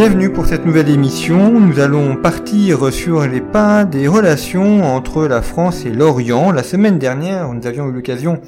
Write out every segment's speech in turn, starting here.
Bienvenue pour cette nouvelle émission. Nous allons partir sur les pas des relations entre la France et l'Orient. La semaine dernière, nous avions eu l'occasion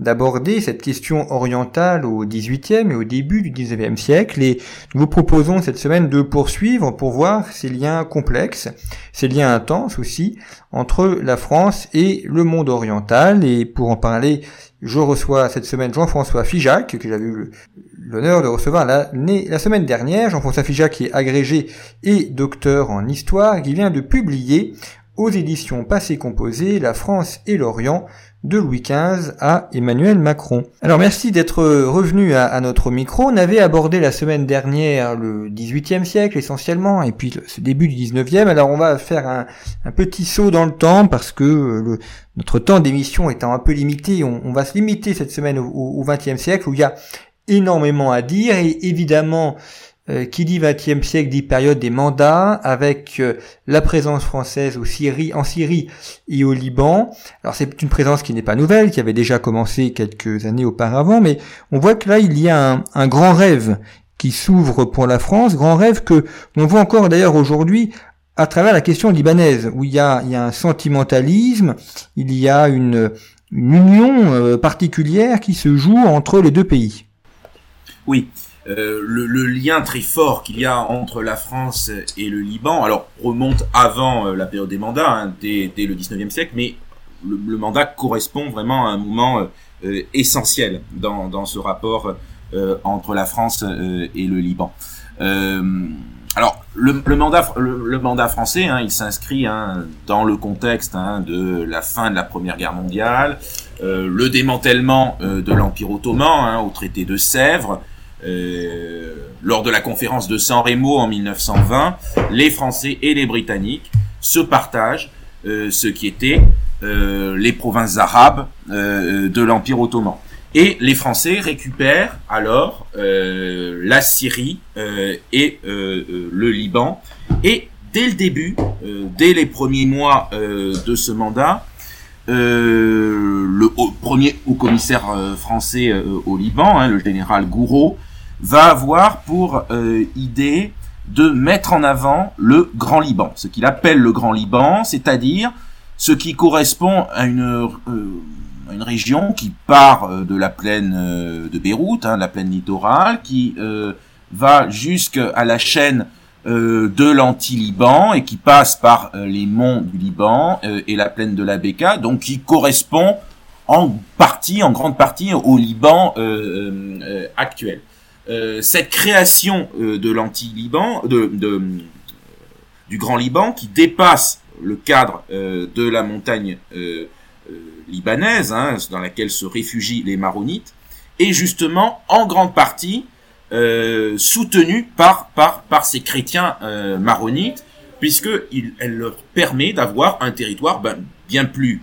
d'aborder cette question orientale au XVIIIe et au début du XIXe siècle et nous vous proposons cette semaine de poursuivre pour voir ces liens complexes, ces liens intenses aussi entre la France et le monde oriental et pour en parler je reçois cette semaine Jean-François Fijac, que j'avais eu l'honneur de recevoir la, la semaine dernière. Jean-François Fijac qui est agrégé et docteur en histoire, qui vient de publier aux éditions Passé Composé La France et l'Orient de Louis XV à Emmanuel Macron. Alors merci d'être revenu à, notre micro. On avait abordé la semaine dernière le XVIIIe siècle essentiellement et puis ce début du XIXe. Alors on va faire un, petit saut dans le temps parce que le, notre temps d'émission étant un peu limité, on, va se limiter cette semaine au XXe siècle où il y a énormément à dire et évidemment euh, qui dit 20e siècle dit période des mandats avec euh, la présence française au Syrie, en Syrie et au Liban. Alors c'est une présence qui n'est pas nouvelle, qui avait déjà commencé quelques années auparavant, mais on voit que là il y a un, grand rêve qui s'ouvre pour la France, grand rêve que l'on voit encore d'ailleurs aujourd'hui à travers la question libanaise, où il y a, il y a un sentimentalisme, il y a une, une union euh, particulière qui se joue entre les deux pays. Oui, euh, le, lien très fort qu'il y a entre la France et le Liban, alors remonte avant euh, la période des mandats, hein, dès, le 19e siècle, mais le, mandat correspond vraiment à un moment euh, essentiel dans, ce rapport entre la France et le Liban. alors le, mandat, le, mandat français, hein, il s'inscrit hein, dans le contexte de la fin de la Première Guerre mondiale, le démantèlement de l'Empire ottoman au traité de Sèvres, euh, lors de la conférence de San Remo en 1920, les Français et les Britanniques se partagent euh, ce qui était euh, les provinces arabes de l'Empire ottoman. Et les Français récupèrent alors la Syrie et le Liban. Et dès le début, dès les premiers mois de ce mandat, le premier haut commissaire français au Liban, hein, le général Gouraud, va avoir pour euh, idée de mettre en avant le Grand Liban, ce qu'il appelle le Grand Liban, c'est-à-dire ce qui correspond à une, euh, une région qui part euh, de la plaine de Beyrouth, hein, la plaine littorale, qui va jusqu'à la chaîne de l'anti-Liban et qui passe par les monts du Liban et la plaine de la Beka, donc qui correspond en partie, en grande partie, au Liban actuel. Euh, cette création euh, de l'anti-Liban, du Grand Liban, qui dépasse le cadre euh, de la montagne libanaise, hein, dans laquelle se réfugient les Maronites, est justement en grande partie soutenue par, par, par ces chrétiens maronites, puisque elle leur permet d'avoir un territoire ben, bien plus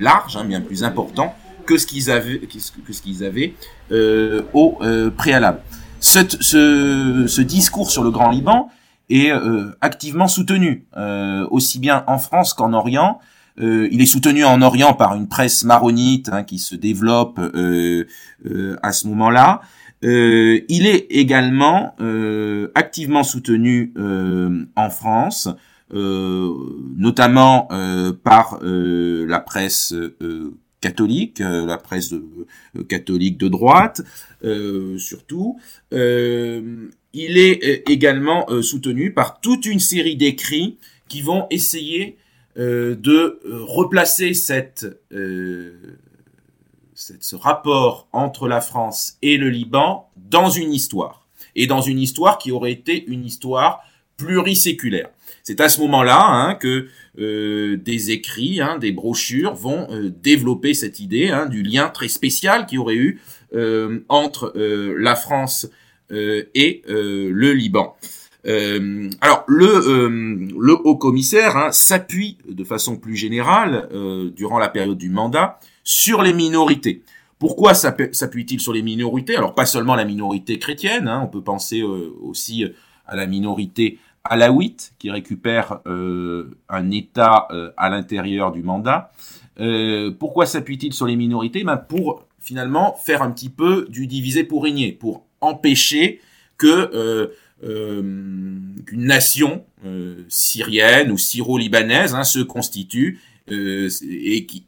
large, hein, bien plus important que ce qu'ils avaient, que ce qu'ils avaient euh, au euh, préalable. Cette, ce, ce, discours sur le Grand Liban est euh, activement soutenu, aussi bien en France qu'en Orient. il est soutenu en Orient par une presse maronite hein, qui se développe à ce moment-là. il est également activement soutenu en France, notamment par la presse catholique, euh, la presse euh, catholique de droite euh, surtout. il est également soutenu par toute une série d'écrits qui vont essayer de replacer ce rapport entre la France et le Liban dans une histoire. Et dans une histoire qui aurait été une histoire pluriséculaire. C'est à ce moment-là hein, que euh, des écrits, hein, des brochures vont euh, développer cette idée hein, du lien très spécial qu'il y aurait eu euh, entre la France et le Liban. alors le, haut commissaire hein, s'appuie de façon plus générale durant la période du mandat sur les minorités. Pourquoi s'appuie-t-il sur les minorités? Alors pas seulement la minorité chrétienne, on peut penser aussi à la minorité alaouite qui récupère euh, un État euh, à l'intérieur du mandat. Euh, pourquoi s'appuie-t-il sur les minorités? Ben Pour finalement faire un petit peu du divisé pour régner, pour empêcher que qu'une nation syrienne ou syro-libanaise hein, se constitue et qui,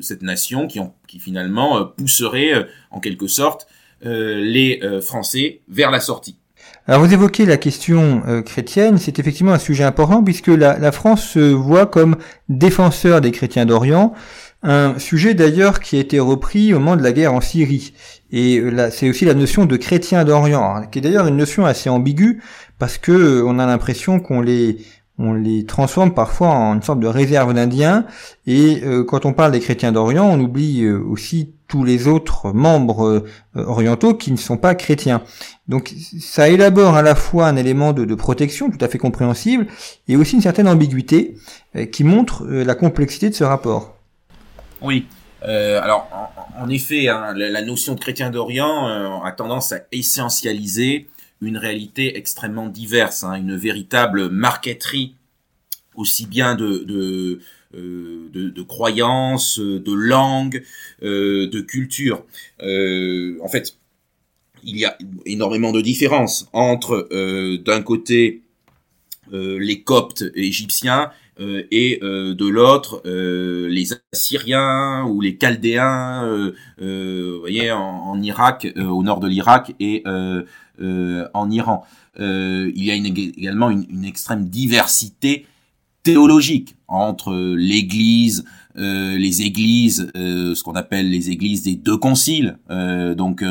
cette nation qui, qui finalement pousserait en quelque sorte les Français vers la sortie. Alors vous évoquez la question euh, chrétienne, c'est effectivement un sujet important puisque la, France se voit comme défenseur des chrétiens d'Orient, un sujet d'ailleurs qui a été repris au moment de la guerre en Syrie. Et euh, là, c'est aussi la notion de chrétien d'Orient, hein, qui est d'ailleurs une notion assez ambiguë parce que euh, on a l'impression qu'on les on les transforme parfois en une sorte de réserve d'Indiens. Et quand on parle des chrétiens d'Orient, on oublie aussi tous les autres membres euh, orientaux qui ne sont pas chrétiens. Donc ça élabore à la fois un élément de, protection tout à fait compréhensible et aussi une certaine ambiguïté euh, qui montre euh, la complexité de ce rapport. Oui. alors, en, effet, hein, la, notion de chrétien d'Orient a tendance à essentialiser une réalité extrêmement diverse, hein, une véritable marqueterie aussi bien de, euh, de, de, croyances, de langue, euh, de culture. Euh, en fait, il y a énormément de différences entre d'un côté les Coptes égyptiens et de l'autre les Assyriens ou les Chaldéens, vous voyez, en, Irak, au nord de l'Irak et en Iran. il y a également une, extrême diversité théologique entre l'Église, euh, les églises, euh, ce qu'on appelle les églises des deux conciles, euh, donc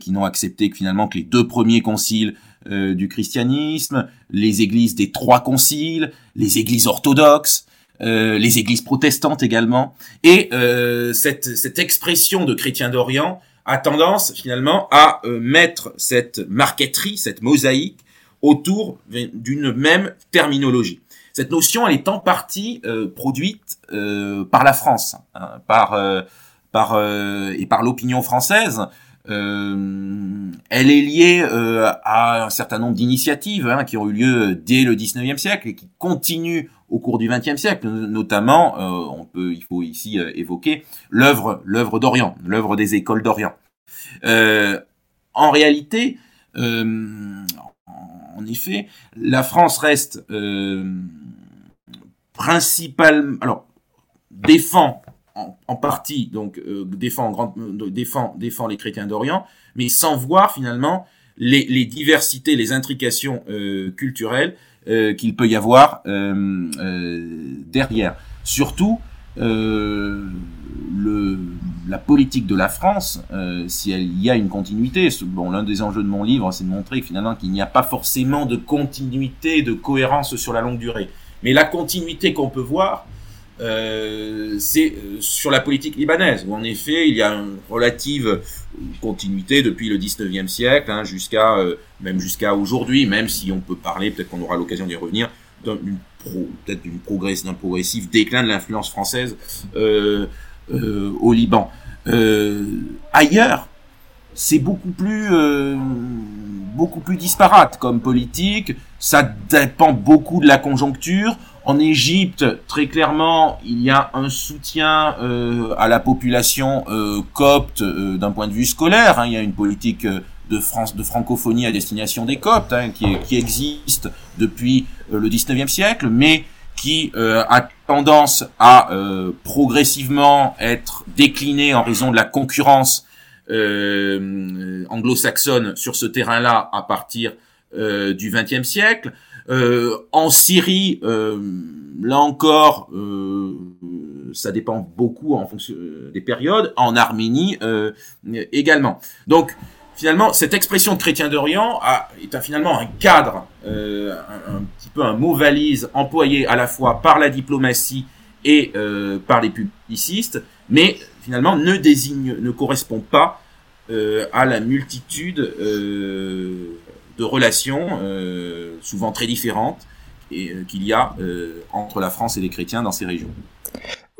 qui n'ont accepté que finalement que les deux premiers conciles du christianisme, les églises des trois conciles, les églises orthodoxes, les églises protestantes également, et cette, cette expression de chrétien d'Orient a tendance finalement à mettre cette marqueterie, cette mosaïque autour d'une même terminologie. Cette notion, elle est en partie euh, produite euh, par la France, hein, par euh, par et par l'opinion française. elle est liée à un certain nombre d'initiatives hein, qui ont eu lieu dès le 19e siècle et qui continuent au cours du 20e siècle, notamment, on peut, il faut ici évoquer l'œuvre, l'œuvre d'Orient, l'œuvre des écoles d'Orient. en réalité, en effet, la France reste principalement, alors défend en, partie, donc euh, défend, grand, euh, défend, défend les chrétiens d'Orient, mais sans voir finalement les, diversités, les intrications euh, culturelles qu'il peut y avoir derrière. Surtout, le, la politique de la France, si il y a une continuité, bon, l'un des enjeux de mon livre, c'est de montrer finalement qu'il n'y a pas forcément de continuité, de cohérence sur la longue durée. Mais la continuité qu'on peut voir, euh, c'est euh, sur la politique libanaise, où en effet il y a une relative continuité depuis le 19e siècle, hein, jusqu'à euh, même jusqu'à aujourd'hui, même si on peut parler, peut-être qu'on aura l'occasion d'y revenir, d'une pro, peut-être d'un progressif déclin de l'influence française euh, euh, au Liban. ailleurs, c'est beaucoup plus beaucoup plus disparate comme politique. Ça dépend beaucoup de la conjoncture. En Égypte, très clairement, il y a un soutien euh, à la population euh, copte euh, d'un point de vue scolaire. Hein. Il y a une politique de France, de francophonie à destination des Coptes hein, qui, qui, existe depuis le 19e siècle, mais qui a tendance à progressivement être déclinée en raison de la concurrence euh, anglo-saxonne sur ce terrain-là à partir euh, du XXe siècle. Euh, en Syrie, euh, là encore, euh, ça dépend beaucoup en fonction des périodes. En Arménie également. Donc, finalement, cette expression de chrétien d'Orient est finalement un cadre, euh, un, petit peu un mot valise employé à la fois par la diplomatie et euh, par les publicistes, mais finalement ne désigne, ne correspond pas euh, à la multitude euh, de relations, euh, souvent très différentes, et qu'il y a entre la France et les chrétiens dans ces régions.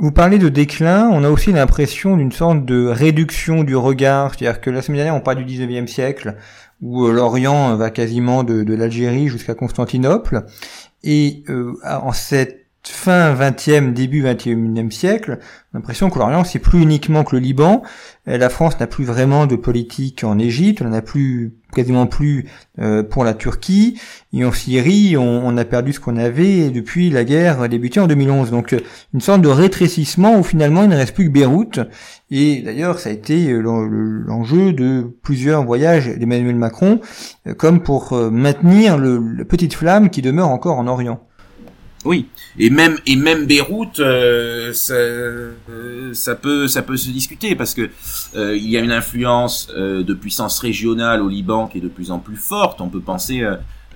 Vous parlez de déclin, on a aussi l'impression d'une sorte de réduction du regard, c'est-à-dire que la semaine dernière on parle du 19e siècle, où l'Orient va quasiment de, de l'Algérie jusqu'à Constantinople, et en cette fin 20e, début 21e siècle, l'impression que l'Orient c'est plus uniquement que le Liban. Euh, la France n'a plus vraiment de politique en Égypte, on n'en a plus quasiment plus euh, pour la Turquie et en Syrie on, a perdu ce qu'on avait depuis la guerre débutée en 2011. Donc euh, une sorte de rétrécissement où finalement il ne reste plus que Beyrouth et d'ailleurs ça a été l'enjeu de plusieurs voyages d'Emmanuel Macron comme pour maintenir le, la petite flamme qui demeure encore en Orient. Oui, et même et même Beyrouth, euh, ça, euh, ça, peut ça peut se discuter parce que euh, il y a une influence de puissance régionale au Liban qui est de plus en plus forte. On peut penser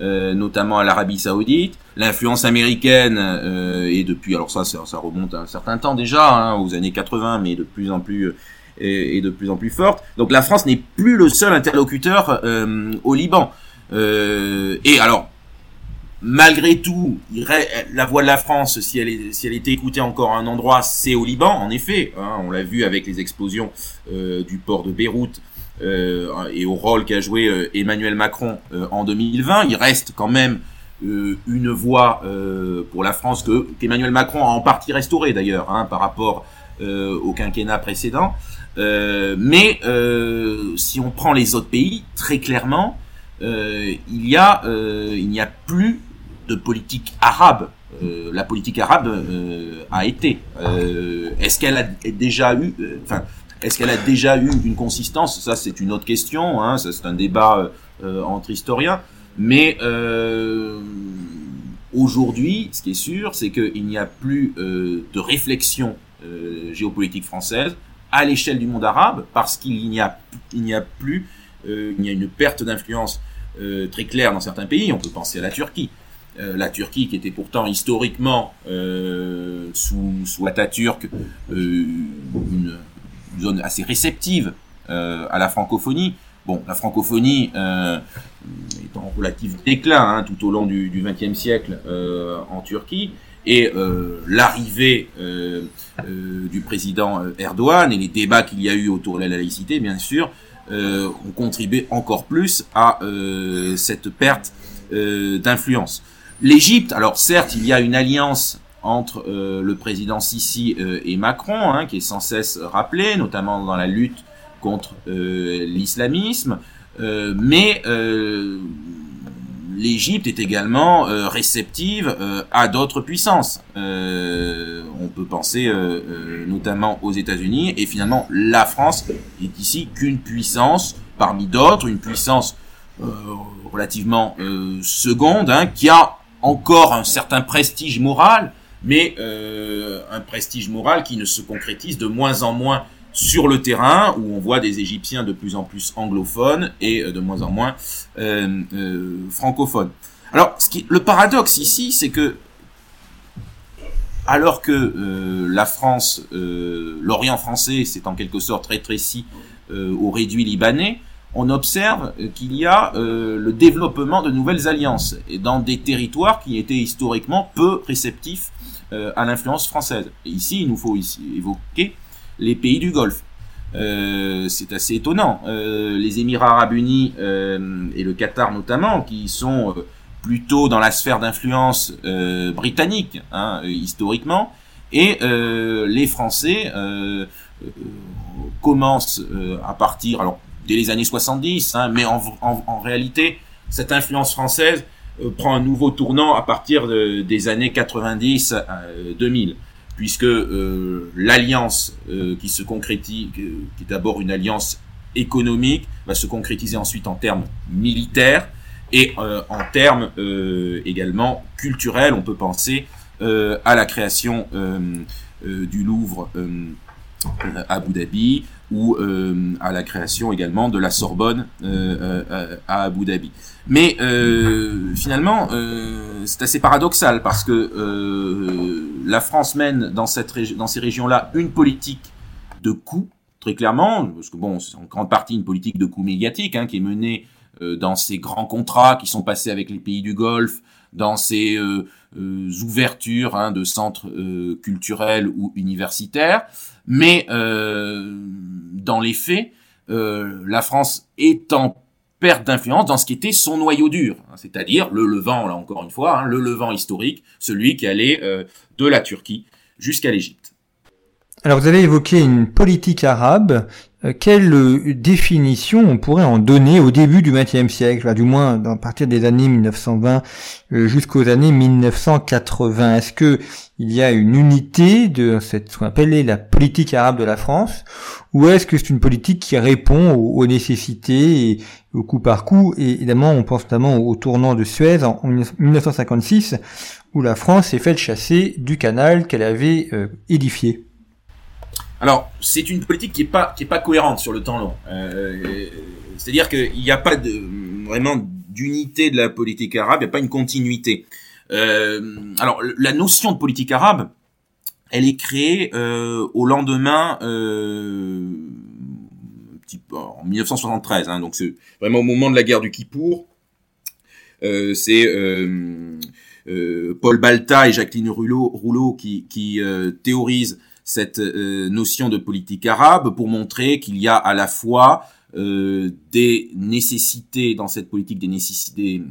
notamment à l'Arabie Saoudite, l'influence américaine est depuis alors ça, ça, remonte à un certain temps déjà, hein, aux années 80, mais de plus en plus est, de plus en plus forte. Donc la France n'est plus le seul interlocuteur au Liban. et alors malgré tout, la voix de la France, si elle, était écoutée encore à un endroit, c'est au Liban, en effet. Hein, on l'a vu avec les explosions euh, du port de Beyrouth euh, et au rôle qu'a joué euh, Emmanuel Macron en 2020. Il reste quand même une voix pour la France que qu'Emmanuel Macron a en partie restaurée d'ailleurs hein, par rapport au quinquennat précédent. mais si on prend les autres pays, très clairement, il y a il n'y a plus de politique arabe. Euh, la politique arabe euh, a été. Euh, est-ce qu'elle a déjà eu, enfin, est-ce qu'elle a déjà eu une consistance? Ça, c'est une autre question. Hein, ça, c'est un débat entre historiens. Mais aujourd'hui, ce qui est sûr, c'est qu'il n'y a plus de réflexion géopolitique française à l'échelle du monde arabe parce qu'il n'y a, il n'y a plus, il y a une perte d'influence très claire dans certains pays. On peut penser à la Turquie. Euh, la Turquie, qui était pourtant historiquement euh, sous, sous Atatürk euh, une, zone assez réceptive euh, à la francophonie. Bon, la francophonie euh, est en relatif déclin hein, tout au long du XXe siècle en Turquie, et l'arrivée du président Erdogan et les débats qu'il y a eu autour de la laïcité, bien sûr, ont contribué encore plus à cette perte d'influence. L'Égypte, alors certes, il y a une alliance entre euh, le président Sisi euh, et Macron, hein, qui est sans cesse rappelée, notamment dans la lutte contre euh, l'islamisme, mais l'Égypte est également réceptive à d'autres puissances. on peut penser notamment aux États-Unis, et finalement la France est ici qu'une puissance parmi d'autres, une puissance relativement seconde, hein, qui a encore un certain prestige moral, mais euh, un prestige moral qui ne se concrétise de moins en moins sur le terrain, où on voit des Égyptiens de plus en plus anglophones et euh, de moins en moins euh, francophones. Alors, ce qui, le paradoxe ici, c'est que alors que la France, l'Orient français, c'est en quelque sorte rétréci au réduit libanais, on observe qu'il y a euh, le développement de nouvelles alliances et dans des territoires qui étaient historiquement peu réceptifs euh, à l'influence française. Ici, il nous faut ici évoquer les pays du Golfe. Euh, c'est assez étonnant. les Émirats arabes unis et le Qatar notamment, qui sont plutôt dans la sphère d'influence britannique, hein, historiquement, et les Français commencent à partir, alors dès les années 70, hein, mais en, en, en, réalité, cette influence française euh, prend un nouveau tournant à partir de, des années 90 2000, euh, puisque euh, l'alliance euh, qui se concrétise, qui est d'abord une alliance économique, va se concrétiser ensuite en termes militaires et en termes également culturels. On peut penser à la création du Louvre à Abu Dhabi, ou à la création également de la Sorbonne à Abu Dhabi. Mais finalement, c'est assez paradoxal parce que la France mène dans, ces régions-là une politique de coûts, très clairement, parce que bon, c'est en grande partie une politique de coûts médiatiques hein, qui est menée dans ces grands contrats qui sont passés avec les pays du Golfe, dans ces euh, euh, ouvertures hein, de centres euh, culturels ou universitaires, mais dans les faits, la France est en perte d'influence dans ce qui était son noyau dur, hein, c'est-à-dire le Levant, là encore une fois, hein, le Levant historique, celui qui allait de la Turquie jusqu'à l'Égypte. Alors vous avez évoqué une politique arabe. Euh, quelle euh, définition on pourrait en donner au début du XXe siècle, du moins à partir des années 1920 euh, jusqu'aux années 1980 Est-ce que il y a une unité de cette ce qu'on appelle la politique arabe de la France, ou est-ce que c'est une politique qui répond aux, nécessités et au coup par coup? Et évidemment, on pense notamment au tournant de Suez en, 1956, où la France s'est faite chasser du canal qu'elle avait édifié. Alors, c'est une politique qui est pas qui est pas cohérente sur le temps long. Euh, C'est-à-dire qu'il n'y a pas de vraiment d'unité de la politique arabe, il n'y a pas une continuité. Euh, alors, la notion de politique arabe, elle est créée euh, au lendemain, euh, en 1973. Hein, donc, c'est vraiment au moment de la guerre du Kippour. Euh, c'est euh, Paul Balta et Jacqueline Rouleau, Rouleau qui, qui théorisent cette euh, notion de politique arabe pour montrer qu'il y a à la fois euh, des nécessités dans cette politique, des nécessités,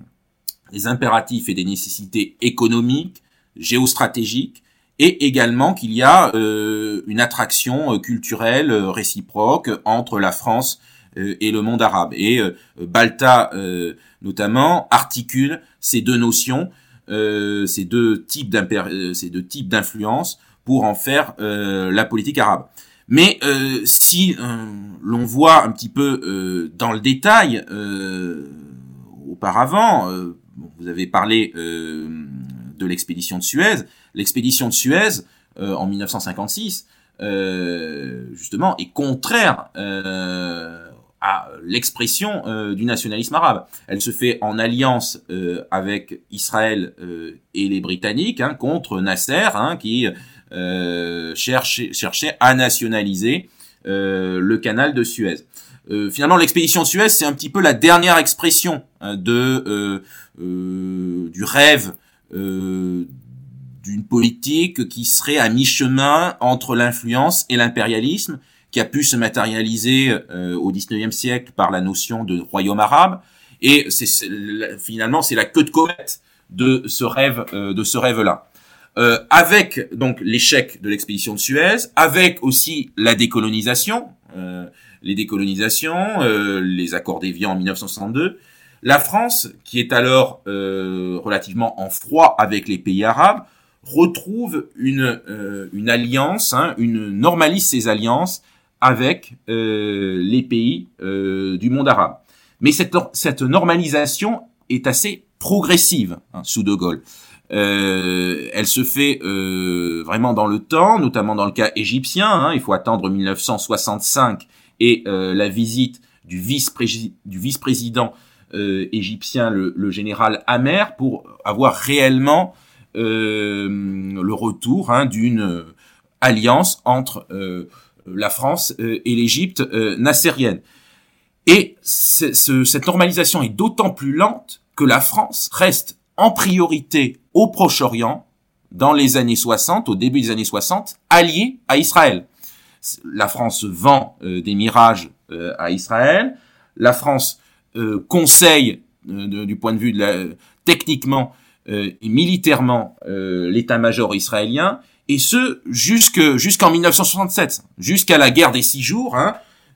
des impératifs et des nécessités économiques, géostratégiques, et également qu'il y a euh, une attraction culturelle réciproque entre la France et le monde arabe. Et Balta, notamment, articule ces deux notions, ces deux types ces deux types d'influence pour en faire euh, la politique arabe. Mais euh, si euh, l'on voit un petit peu dans le détail, auparavant, vous avez parlé de l'expédition de Suez. L'expédition de Suez en 1956, justement, est contraire à l'expression du nationalisme arabe. Elle se fait en alliance avec Israël et les Britanniques hein, contre Nasser, hein, qui euh, cherchait, à nationaliser euh, le canal de Suez. Euh, finalement, l'expédition Suez, c'est un petit peu la dernière expression hein, de du rêve d'une politique qui serait à mi-chemin entre l'influence et l'impérialisme, qui a pu se matérialiser au XIXe siècle par la notion de royaume arabe. Et c'est finalement c'est la queue de comète de ce rêve de ce rêve-là. Euh, avec donc l'échec de l'expédition de Suez, avec aussi la décolonisation, euh, les décolonisations, euh, les accords d'Évian en 1962, la France, qui est alors relativement en froid avec les pays arabes, retrouve une, une alliance, hein, une normalise ses alliances avec les pays du monde arabe. Mais cette, cette normalisation est assez progressive hein, sous De Gaulle. Euh, elle se fait euh, vraiment dans le temps, notamment dans le cas égyptien. Hein, il faut attendre 1965 et euh, la visite du vice-président égyptien, le, général Amer, pour avoir réellement le retour hein, d'une alliance entre la France et l'Égypte nassérienne. Et cette normalisation est d'autant plus lente que la France reste en priorité au Proche-Orient dans les années 60, au début des années 60, alliés à Israël. La France vend euh, des mirages euh, à Israël. La France euh, conseille du point de vue de techniquement et militairement l'état-major israélien, et ce jusque jusqu'en 1967, jusqu'à la guerre des six jours, hein,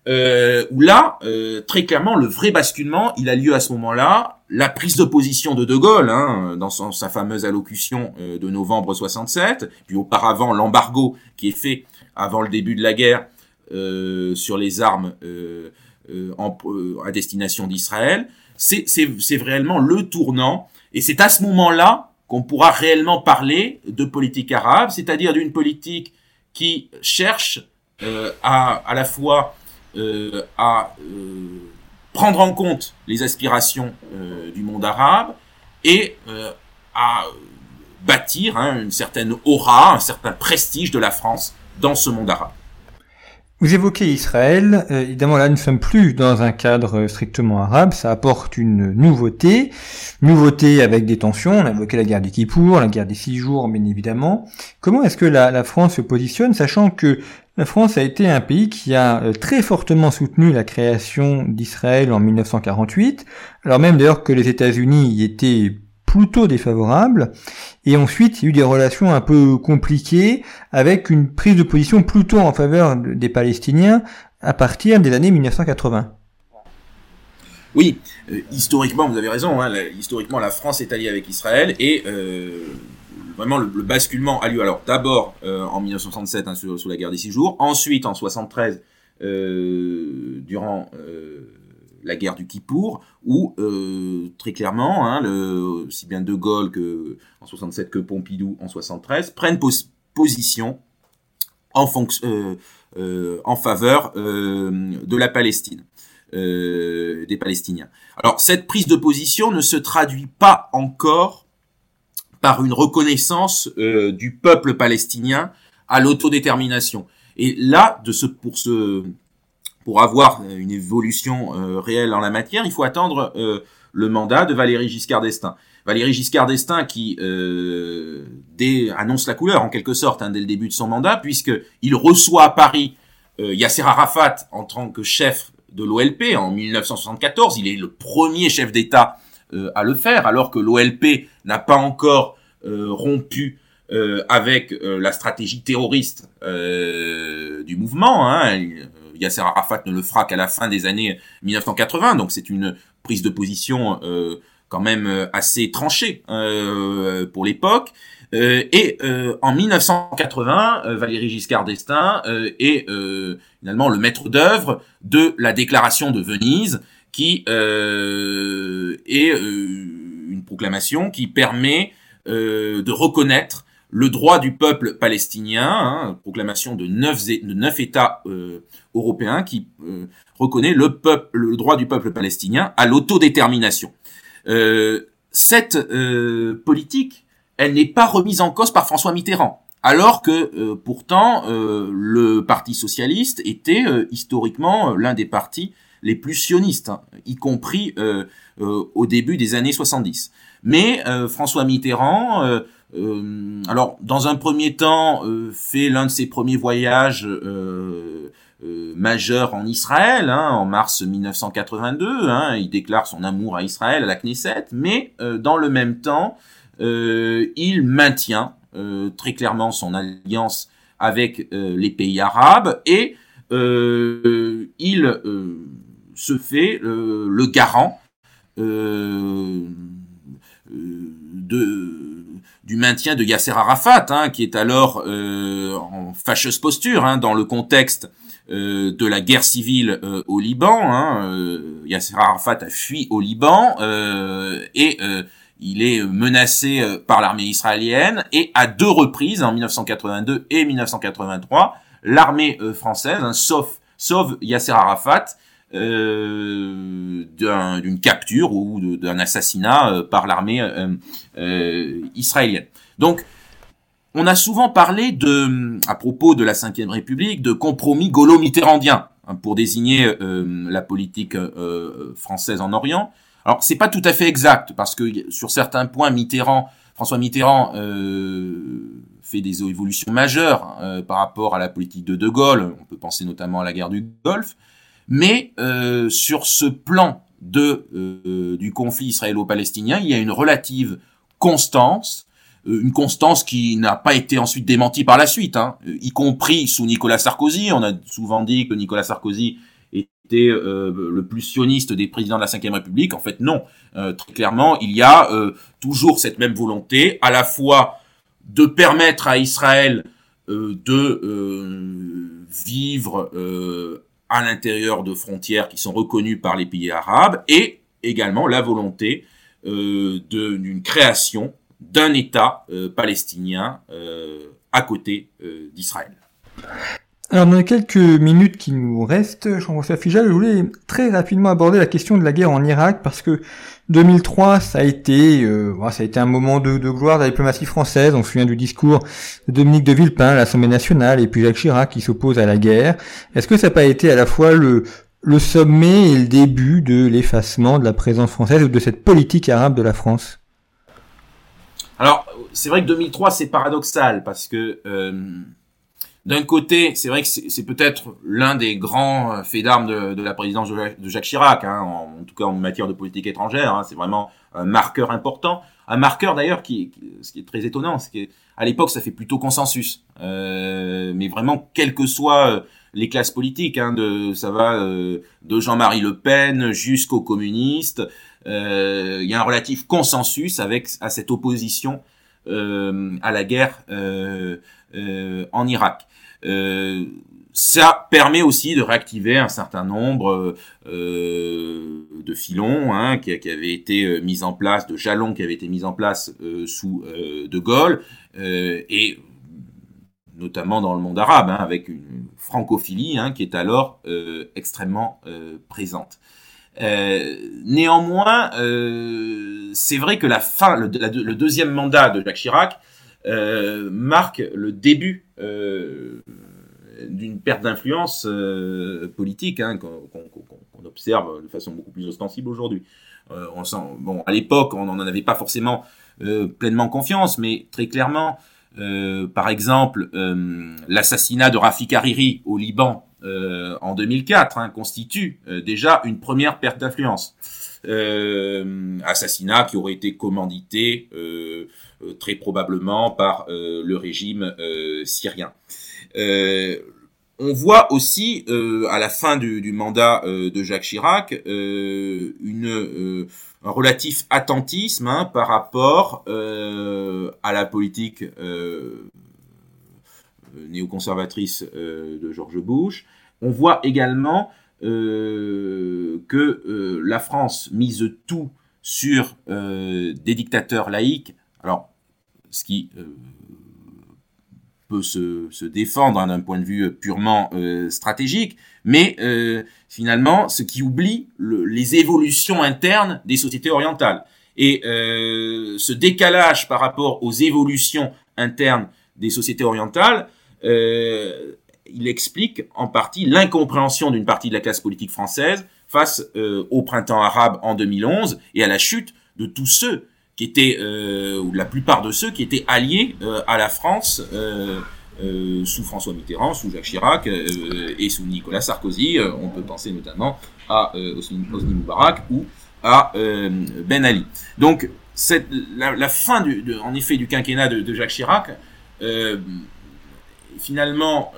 euh, où là, euh, très clairement, le vrai basculement, il a lieu à ce moment-là. La prise de position de De Gaulle, hein, dans sa fameuse allocution euh, de novembre 67, puis auparavant l'embargo qui est fait avant le début de la guerre euh, sur les armes en, à destination d'Israël, c'est réellement le tournant. Et c'est à ce moment-là qu'on pourra réellement parler de politique arabe, c'est-à-dire d'une politique qui cherche à, à la fois à prendre en compte les aspirations du monde arabe et à bâtir hein, une certaine aura, un certain prestige de la France dans ce monde arabe. Vous évoquez Israël, euh, évidemment là nous ne sommes plus dans un cadre strictement arabe, ça apporte une nouveauté, nouveauté avec des tensions, on a évoqué la guerre du Kippour, la guerre des six jours bien évidemment. Comment est-ce que la, France se positionne, sachant que la France a été un pays qui a euh, très fortement soutenu la création d'Israël en 1948, alors même d'ailleurs que les États-Unis y étaient plutôt défavorable. Et ensuite, il y a eu des relations un peu compliquées avec une prise de position plutôt en faveur des Palestiniens à partir des années 1980. Oui, euh, historiquement, vous avez raison. Hein, historiquement, la France est alliée avec Israël et euh, vraiment le, basculement a lieu alors d'abord euh, en 1967 hein, sous, la guerre des six jours, ensuite en 73 durant la guerre du Kippour, où euh, très clairement, hein, le, si bien De Gaulle que en 67 que Pompidou en 73 prennent position en, euh, euh, en faveur de la Palestine, des Palestiniens. Alors cette prise de position ne se traduit pas encore par une reconnaissance du peuple palestinien à l'autodétermination. Et là, de ce, pour ce, pour avoir une évolution euh, réelle en la matière, il faut attendre euh, le mandat de Valéry Giscard d'Estaing. Valéry Giscard d'Estaing qui euh, annonce la couleur en quelque sorte hein, dès le début de son mandat, puisque il reçoit à Paris Yasser Arafat en tant que chef de l'OLP en 1974. Il est le premier chef d'État à le faire, alors que l'OLP n'a pas encore rompu avec la stratégie terroriste du mouvement. Hein. Yasser Arafat ne le fera qu'à la fin des années 1980, donc c'est une prise de position euh, quand même euh, assez tranchée euh, pour l'époque. et en 1980, Valéry Giscard d'Estaing est finalement le maître d'œuvre de la déclaration de Venise, qui est une proclamation qui permet de reconnaître le droit du peuple palestinien, hein, proclamation de neuf, États euh, européens qui euh, reconnaît le, droit du peuple palestinien à l'autodétermination. Euh, cette politique, elle n'est pas remise en cause par François Mitterrand, alors que pourtant le Parti socialiste était historiquement l'un des partis les plus sionistes, hein, y compris au début des années 70. Mais François Mitterrand euh, alors, dans un premier temps, euh, fait l'un de ses premiers voyages euh, majeurs en Israël, hein, en mars 1982. Hein, il déclare son amour à Israël, à la Knesset, mais dans le même temps, il maintient très clairement son alliance avec les pays arabes et il se fait le garant de du maintien de Yasser Arafat, hein, qui est alors euh, en fâcheuse posture hein, dans le contexte euh, de la guerre civile euh, au Liban. Hein, Yasser Arafat a fui au Liban et il est menacé par l'armée israélienne et à deux reprises, en 1982 et 1983, l'armée française, hein, sauf, sauf Yasser Arafat, euh, d'une capture ou d'un assassinat euh, par l'armée euh, israélienne. Donc, on a souvent parlé de, à propos de la Ve République, de compromis gaulo-mitterrandien hein, pour désigner la politique française en Orient. Alors, c'est pas tout à fait exact parce que sur certains points, Mitterrand, François Mitterrand fait des évolutions majeures par rapport à la politique de De Gaulle. On peut penser notamment à la guerre du Golfe. Mais euh, sur ce plan de, euh, du conflit israélo-palestinien, il y a une relative constance, euh, une constance qui n'a pas été ensuite démentie par la suite, hein, y compris sous Nicolas Sarkozy. On a souvent dit que Nicolas Sarkozy était le plus sioniste des présidents de la Ve République. En fait, non. très clairement, il y a toujours cette même volonté, à la fois de permettre à Israël de vivre à l'intérieur de frontières qui sont reconnues par les pays arabes et également la volonté euh, d'une création d'un État euh, palestinien euh, à côté d'Israël. Alors dans les quelques minutes qui nous restent, Jean-François Fijal, je voulais très rapidement aborder la question de la guerre en Irak parce que 2003, ça a été, euh, ça a été un moment de, gloire de la diplomatie française. On se souvient du discours de Dominique de Villepin à l'Assemblée nationale et puis Jacques Chirac qui s'oppose à la guerre. Est-ce que ça n'a pas été à la fois le, le sommet et le début de l'effacement de la présence française ou de cette politique arabe de la France? Alors, c'est vrai que 2003, c'est paradoxal parce que euh, d'un côté, c'est vrai que c'est peut-être l'un des grands euh, faits d'armes de, la présidence de, Jacques Chirac, hein, en, tout cas en matière de politique étrangère. Hein, c'est vraiment un marqueur important. Un marqueur d'ailleurs qui, ce qui est très étonnant, c'est qu'à l'époque ça fait plutôt consensus. Euh, mais vraiment, quelles que soient euh, les classes politiques, hein, de, ça va de Jean-Marie Le Pen jusqu'aux communistes, il y a un relatif consensus avec à cette opposition à la guerre en Irak. Euh, ça permet aussi de réactiver un certain nombre euh, de filons hein, qui, avaient été euh, mis en place, de jalons qui avaient été mis en place sous De Gaulle, et notamment dans le monde arabe, hein, avec une francophilie hein, qui est alors extrêmement présente. néanmoins, c'est vrai que la fin, le, deuxième mandat de Jacques Chirac marque le début euh, d'une perte d'influence euh, politique hein, qu'on observe de façon beaucoup plus ostensible aujourd'hui. Euh, on sent, bon, à l'époque, on n'en avait pas forcément pleinement confiance, mais très clairement, par exemple, l'assassinat de Rafik Hariri au Liban en 2004 hein, constitue déjà une première perte d'influence. assassinat qui aurait été commandité euh, très probablement par euh, le régime euh, syrien. on voit aussi à la fin du, mandat de Jacques Chirac un relatif attentisme hein, par rapport à la politique néoconservatrice de George Bush. On voit également que la France mise tout sur des dictateurs laïcs alors, ce qui euh, peut se, défendre hein, d'un point de vue purement euh, stratégique, mais euh, finalement, ce qui oublie les évolutions internes des sociétés orientales. Et ce décalage par rapport aux évolutions internes des sociétés orientales, il explique en partie l'incompréhension d'une partie de la classe politique française face au printemps arabe en 2011 et à la chute de tous ceux qui étaient, euh, ou la plupart de ceux qui étaient alliés euh, à la France euh, euh, sous François Mitterrand, sous Jacques Chirac euh, et sous Nicolas Sarkozy. on peut penser notamment à Hosni Moubarak ou à Ben Ali. Donc, cette, la, la fin, du, de, en effet, du quinquennat de, de Jacques Chirac, finalement,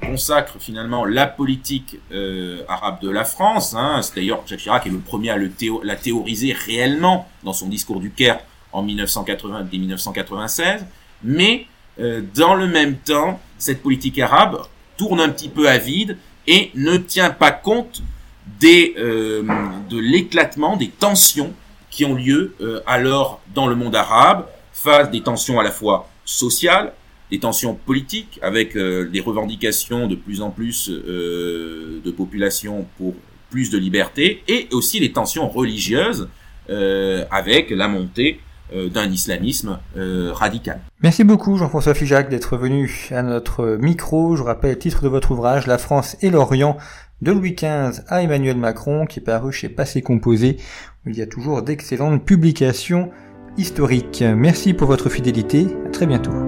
consacre finalement la politique euh, arabe de la France. Hein. C'est d'ailleurs Jacques Chirac est le premier à le la théoriser réellement dans son discours du Caire en 1980 dès 1996. Mais euh, dans le même temps, cette politique arabe tourne un petit peu à vide et ne tient pas compte des, euh, de l'éclatement, des tensions qui ont lieu alors dans le monde arabe, face des tensions à la fois sociales, des tensions politiques avec euh, des revendications de plus en plus euh, de population pour plus de liberté et aussi les tensions religieuses euh, avec la montée d'un islamisme radical. Merci beaucoup Jean-François Figeac d'être venu à notre micro. Je rappelle le titre de votre ouvrage La France et l'Orient de Louis XV à Emmanuel Macron qui est paru chez Passé Composé où il y a toujours d'excellentes publications historiques. Merci pour votre fidélité. À très bientôt.